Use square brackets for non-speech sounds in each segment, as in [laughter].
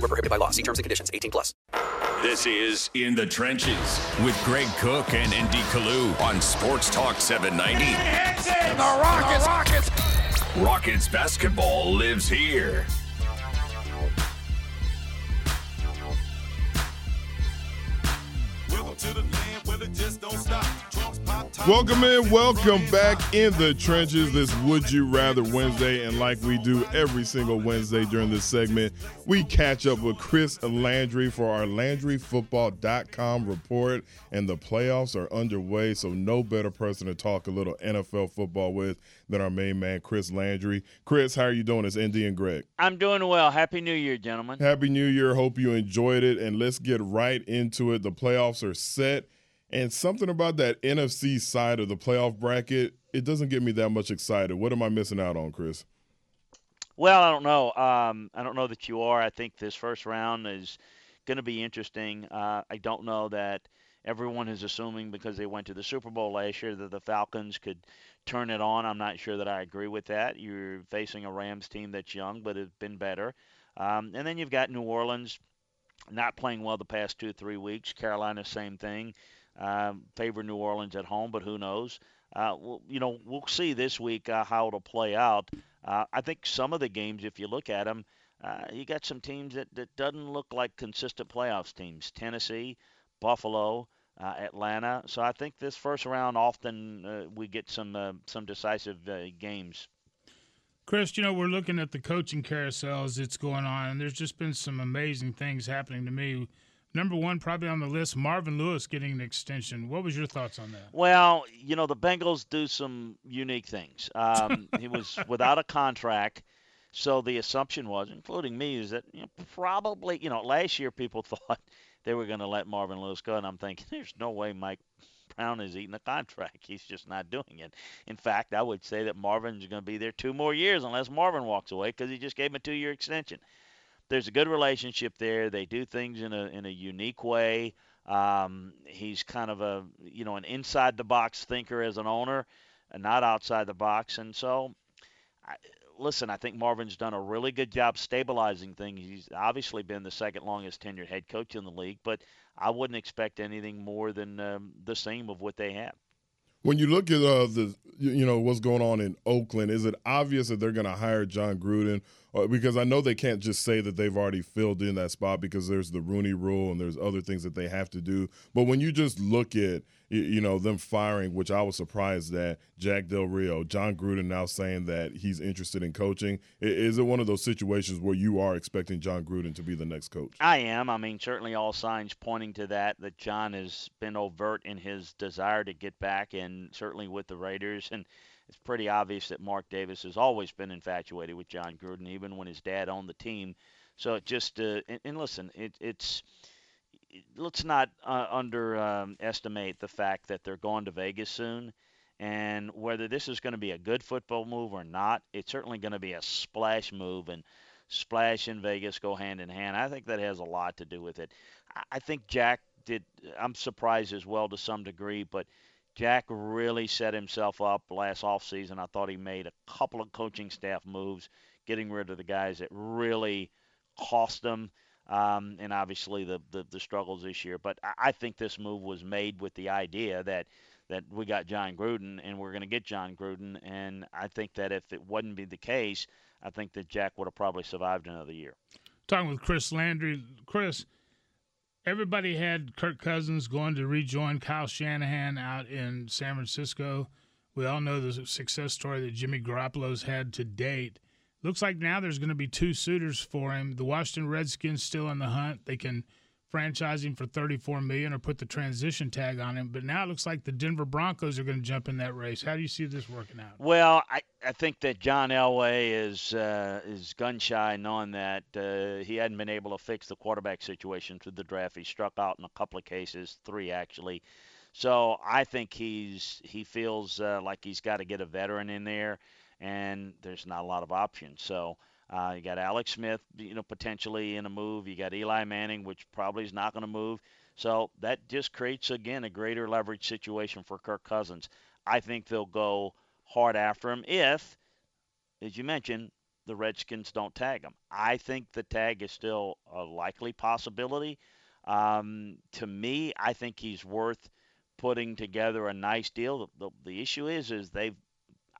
Void were prohibited by law. See terms and conditions. 18 plus. This is In the Trenches with Greg Cook and N.D. Kalu on Sports Talk 790. The Rockets. The Rockets. Rockets basketball lives here. Welcome to the land where the just don't stop. Trunks pop, top, Welcome in, welcome back in the trenches this Would You Rather Wednesday. And like we do every single Wednesday during this segment, we catch up with Chris Landry for our LandryFootball.com report. And the playoffs are underway, so no better person to talk a little NFL football with than our main man, Chris Landry. Chris, how are you doing? It's Indy and Greg. I'm doing well. Happy New Year, gentlemen. Happy New Year. Hope you enjoyed it. And let's get right into it. The playoffs are set. And something about that NFC side of the playoff bracket, it doesn't get me that much excited. What am I missing out on, Chris? Well, I don't know. Um, I don't know that you are. I think this first round is going to be interesting. Uh, I don't know that everyone is assuming because they went to the Super Bowl last year that the Falcons could turn it on. I'm not sure that I agree with that. You're facing a Rams team that's young but has been better. Um, and then you've got New Orleans not playing well the past two three weeks. Carolina, same thing. Um, favor New Orleans at home, but who knows? Uh, well, you know, we'll see this week uh, how it'll play out. Uh, I think some of the games, if you look at them, uh, you got some teams that, that doesn't look like consistent playoffs teams. Tennessee, Buffalo, uh, Atlanta. So I think this first round often uh, we get some some decisive games. Chris, you know, we're looking at the coaching carousels that's going on, and there's just been some amazing things happening to me. Number one, probably on the list, Marvin Lewis getting an extension. What was your thoughts on that? Well, you know, the Bengals do some unique things. Um, [laughs] he was without a contract, so the assumption was, including me, is that you know, probably, you know, last year people [laughs] thought they were going to let Marvin Lewis go, and I'm thinking, there's no way Mike Brown is eating a contract. He's just not doing it. In fact, I would say that Marvin's going to be there two more years unless Marvin walks away because he just gave him a two-year extension there's a good relationship there. They do things in a in a unique way. Um, he's kind of a you know an inside the box thinker as an owner, and not outside the box. And so, I, listen, I think Marvin's done a really good job stabilizing things. He's obviously been the second longest tenured head coach in the league, but I wouldn't expect anything more than um, the same of what they have. When you look at uh, the you know what's going on in Oakland, is it obvious that they're going to hire Jon Gruden? Uh, because I know they can't just say that they've already filled in that spot because there's the Rooney Rule and there's other things that they have to do. But when you just look at you know them firing, which I was surprised that Jack Del Rio, Jon Gruden now saying that he's interested in coaching. Is it one of those situations where you are expecting Jon Gruden to be the next coach? I am. I mean, certainly all signs pointing to that. That Jon has been overt in his desire to get back, and certainly with the Raiders and it's pretty obvious that Mark Davis has always been infatuated with Jon Gruden, even when his dad owned the team. So it just uh, and, and listen, it, it's let's not uh, underestimate the fact that they're going to Vegas soon. And whether this is going to be a good football move or not, it's certainly going to be a splash move. And splash in Vegas go hand in hand. I think that has a lot to do with it. I think Jack did. I'm surprised as well to some degree, but Jack really set himself up last offseason. I thought he made a couple of coaching staff moves, getting rid of the guys that really cost them um, and obviously the, the, the struggles this year. But I think this move was made with the idea that that we got Jon Gruden and we're going to get Jon Gruden. And I think that if it wouldn't be the case, I think that Jack would have probably survived another year. Talking with Chris Landry, Chris. Everybody had Kirk Cousins going to rejoin Kyle Shanahan out in San Francisco. We all know the success story that Jimmy Garoppolo's had to date. Looks like now there's going to be two suitors for him. The Washington Redskins still in the hunt. They can franchising for 34 million or put the transition tag on him. But now it looks like the Denver Broncos are going to jump in that race. How do you see this working out? Well, I, I think that John Elway is uh, is gun shy, knowing that uh, he hadn't been able to fix the quarterback situation through the draft. He struck out in a couple of cases, three actually. So I think he's he feels uh, like he's got to get a veteran in there, and there's not a lot of options. So uh, you got Alex Smith, you know, potentially in a move. You got Eli Manning, which probably is not going to move. So that just creates again a greater leverage situation for Kirk Cousins. I think they'll go hard after him if, as you mentioned, the Redskins don't tag him. I think the tag is still a likely possibility. Um, to me, I think he's worth putting together a nice deal. The, the, the issue is, is they've,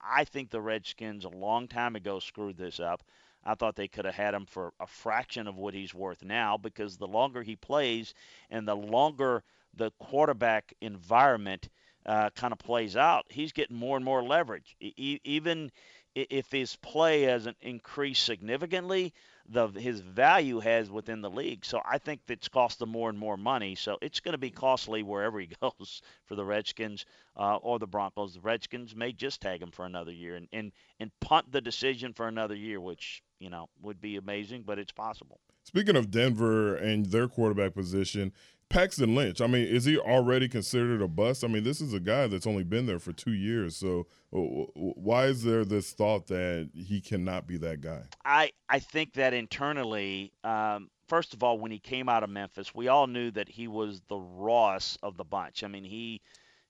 I think the Redskins a long time ago screwed this up. I thought they could have had him for a fraction of what he's worth now because the longer he plays and the longer the quarterback environment uh, kind of plays out, he's getting more and more leverage. E- even if his play hasn't increased significantly, the his value has within the league. So I think it's cost them more and more money. So it's going to be costly wherever he [laughs] goes for the Redskins uh, or the Broncos. The Redskins may just tag him for another year and, and and punt the decision for another year, which you know would be amazing, but it's possible. Speaking of Denver and their quarterback position, Paxton Lynch, I mean, is he already considered a bust? I mean, this is a guy that's only been there for two years. So why is there this thought that he cannot be that guy? I, I think that internally, um, first of all, when he came out of Memphis, we all knew that he was the Ross of the bunch. I mean, he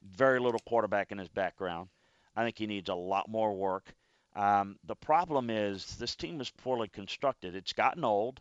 very little quarterback in his background. I think he needs a lot more work. Um, the problem is this team is poorly constructed. It's gotten old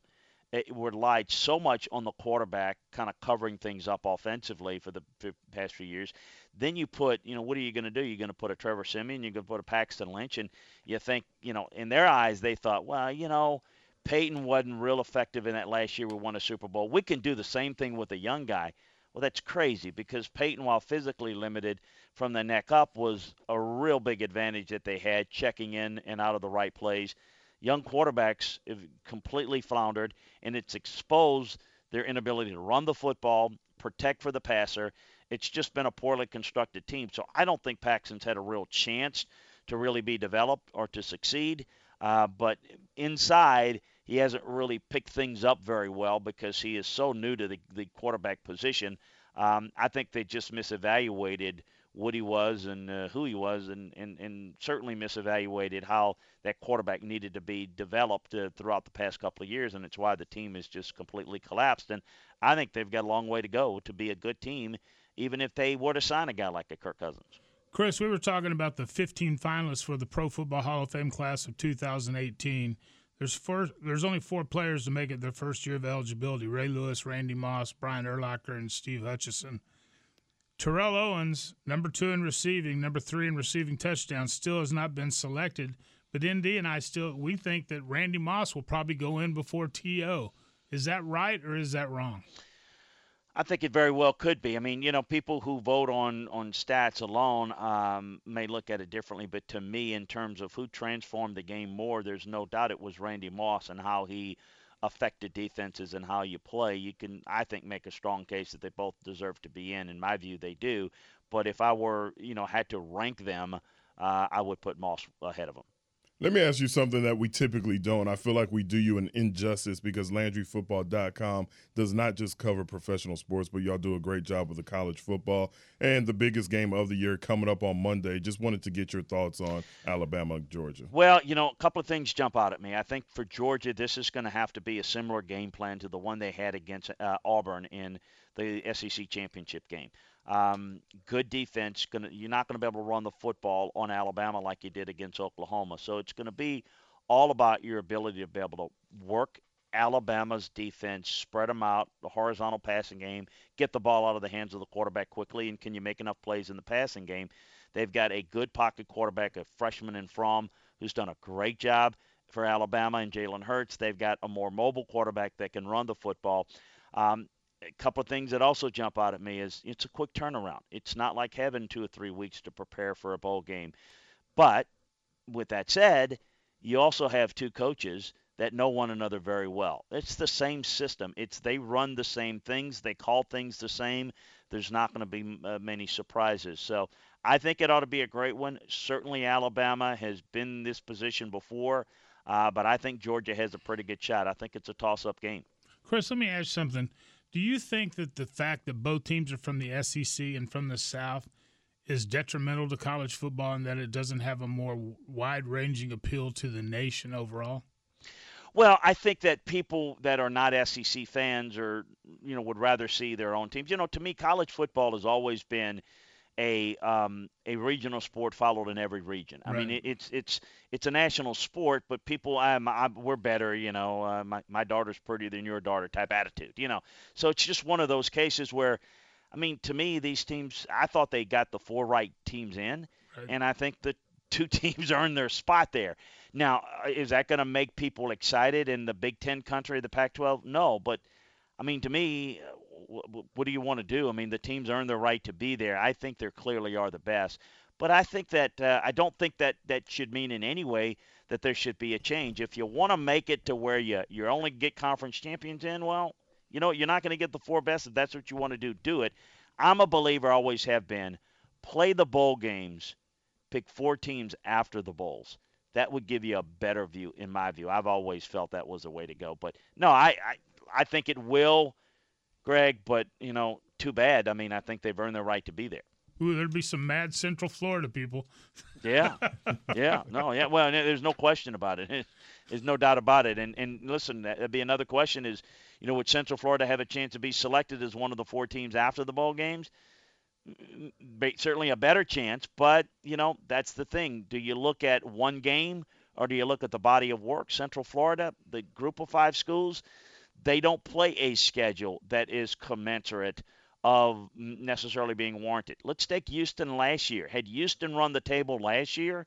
it relied so much on the quarterback kind of covering things up offensively for the past few years. Then you put, you know, what are you going to do? You're going to put a Trevor Siemian, you're going to put a Paxton Lynch, and you think, you know, in their eyes, they thought, well, you know, Peyton wasn't real effective in that last year we won a Super Bowl. We can do the same thing with a young guy. Well, that's crazy because Peyton, while physically limited from the neck up, was a real big advantage that they had checking in and out of the right plays young quarterbacks have completely floundered, and it's exposed their inability to run the football, protect for the passer. It's just been a poorly constructed team. So I don't think Paxton's had a real chance to really be developed or to succeed. Uh, but inside, he hasn't really picked things up very well because he is so new to the, the quarterback position. Um, I think they just misevaluated what he was and uh, who he was, and, and, and certainly misevaluated how that quarterback needed to be developed uh, throughout the past couple of years, and it's why the team has just completely collapsed. And I think they've got a long way to go to be a good team, even if they were to sign a guy like a Kirk Cousins. Chris, we were talking about the 15 finalists for the Pro Football Hall of Fame class of 2018. There's four, there's only four players to make it their first year of eligibility: Ray Lewis, Randy Moss, Brian Urlacher, and Steve Hutchinson. Terrell Owens, number two in receiving, number three in receiving touchdowns, still has not been selected. But Indy and I still we think that Randy Moss will probably go in before T.O. Is that right or is that wrong? I think it very well could be. I mean, you know, people who vote on on stats alone um, may look at it differently, but to me, in terms of who transformed the game more, there's no doubt it was Randy Moss and how he affected defenses and how you play, you can, I think, make a strong case that they both deserve to be in. In my view, they do. But if I were, you know, had to rank them, uh, I would put Moss ahead of them. Let me ask you something that we typically don't. I feel like we do you an injustice because LandryFootball.com does not just cover professional sports, but y'all do a great job with the college football and the biggest game of the year coming up on Monday. Just wanted to get your thoughts on Alabama, Georgia. Well, you know, a couple of things jump out at me. I think for Georgia, this is going to have to be a similar game plan to the one they had against uh, Auburn in the SEC championship game. Um, good defense. Gonna, you're not going to be able to run the football on Alabama like you did against Oklahoma. So it's going to be all about your ability to be able to work Alabama's defense, spread them out, the horizontal passing game, get the ball out of the hands of the quarterback quickly, and can you make enough plays in the passing game? They've got a good pocket quarterback, a freshman in Fromm, who's done a great job for Alabama, and Jalen Hurts. They've got a more mobile quarterback that can run the football. Um, a couple of things that also jump out at me is it's a quick turnaround. It's not like having two or three weeks to prepare for a bowl game. But with that said, you also have two coaches that know one another very well. It's the same system. It's they run the same things. They call things the same. There's not going to be uh, many surprises. So I think it ought to be a great one. Certainly, Alabama has been in this position before, uh, but I think Georgia has a pretty good shot. I think it's a toss-up game. Chris, let me ask something. Do you think that the fact that both teams are from the SEC and from the South is detrimental to college football and that it doesn't have a more wide-ranging appeal to the nation overall? Well, I think that people that are not SEC fans or you know would rather see their own teams. You know, to me, college football has always been a um, a regional sport followed in every region. I Right. mean, it, it's it's it's a national sport, but people, I'm, I'm, we're better. You know, uh, my my daughter's prettier than your daughter type attitude. You know, so it's just one of those cases where, I mean, to me, these teams, I thought they got the four right teams in, Right. and I think the [laughs] two teams earned their spot there. Now, uh, is that going to make people excited in the Big Ten country, the Pac-12? No, but I mean, to me, wh- wh- what do you want to do? I mean, the teams earn the right to be there. I think they clearly are the best. But I think that uh, I don't think that that should mean in any way that there should be a change. If you want to make it to where you you only get conference champions in, well, you know, you're not going to get the four best. If that's what you want to do, do it. I'm a believer, always have been. Play the bowl games, pick four teams after the bowls. That would give you a better view, in my view. I've always felt that was the way to go. But no, I I, I think it will, Greg. But you know, too bad. I mean, I think they've earned their right to be there. Ooh, there'd be some mad Central Florida people. Yeah, [laughs] yeah, no, yeah. Well, there's no question about it. [laughs] There's no doubt about it. And and listen, that'd be another question: is you know, would Central Florida have a chance to be selected as one of the four teams after the bowl games? Certainly a better chance, but you know, that's the thing. Do you look at one game or do you look at the body of work? Central Florida, the group of five schools, they don't play a schedule that is commensurate of necessarily being warranted. Let's take Houston last year. Had Houston run the table last year,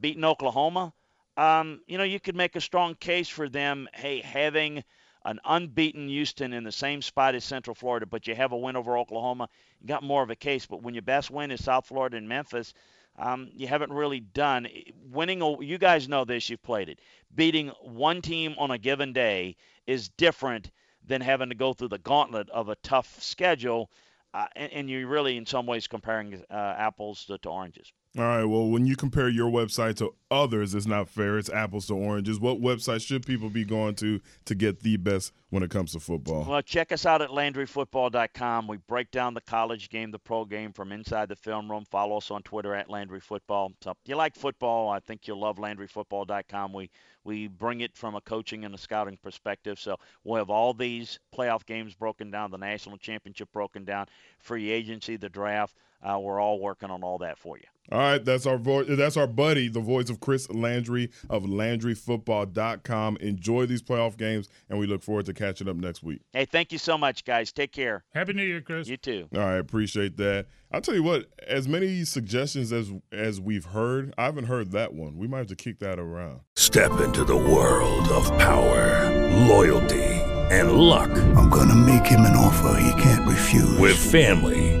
beaten Oklahoma, um, you know, you could make a strong case for them, hey, having an unbeaten Houston in the same spot as Central Florida, but you have a win over Oklahoma, you got more of a case. But when your best win is South Florida and Memphis, um, you haven't really done winning. A, you guys know this. You've played it. Beating one team on a given day is different than having to go through the gauntlet of a tough schedule, uh, and, and you're really in some ways comparing uh, apples to, to oranges. All right. Well, when you compare your website to others, it's not fair. It's apples to oranges. What website should people be going to to get the best when it comes to football? Well, check us out at LandryFootball.com. We break down the college game, the pro game from inside the film room. Follow us on Twitter at LandryFootball. So if you like football, I think you'll love LandryFootball.com. We we bring it from a coaching and a scouting perspective. So we'll have all these playoff games broken down, the national championship broken down, free agency, the draft. Uh, we're all working on all that for you. All right, that's our vo- that's our buddy, the voice of Chris Landry of LandryFootball.com. Enjoy these playoff games, and we look forward to catching up next week. Hey, thank you so much, guys. Take care. Happy New Year, Chris. You too. All right, appreciate that. I'll tell you what, as many suggestions as as we've heard, I haven't heard that one. We might have to kick that around. Step into the world of power, loyalty, and luck. I'm gonna make him an offer he can't refuse. With family,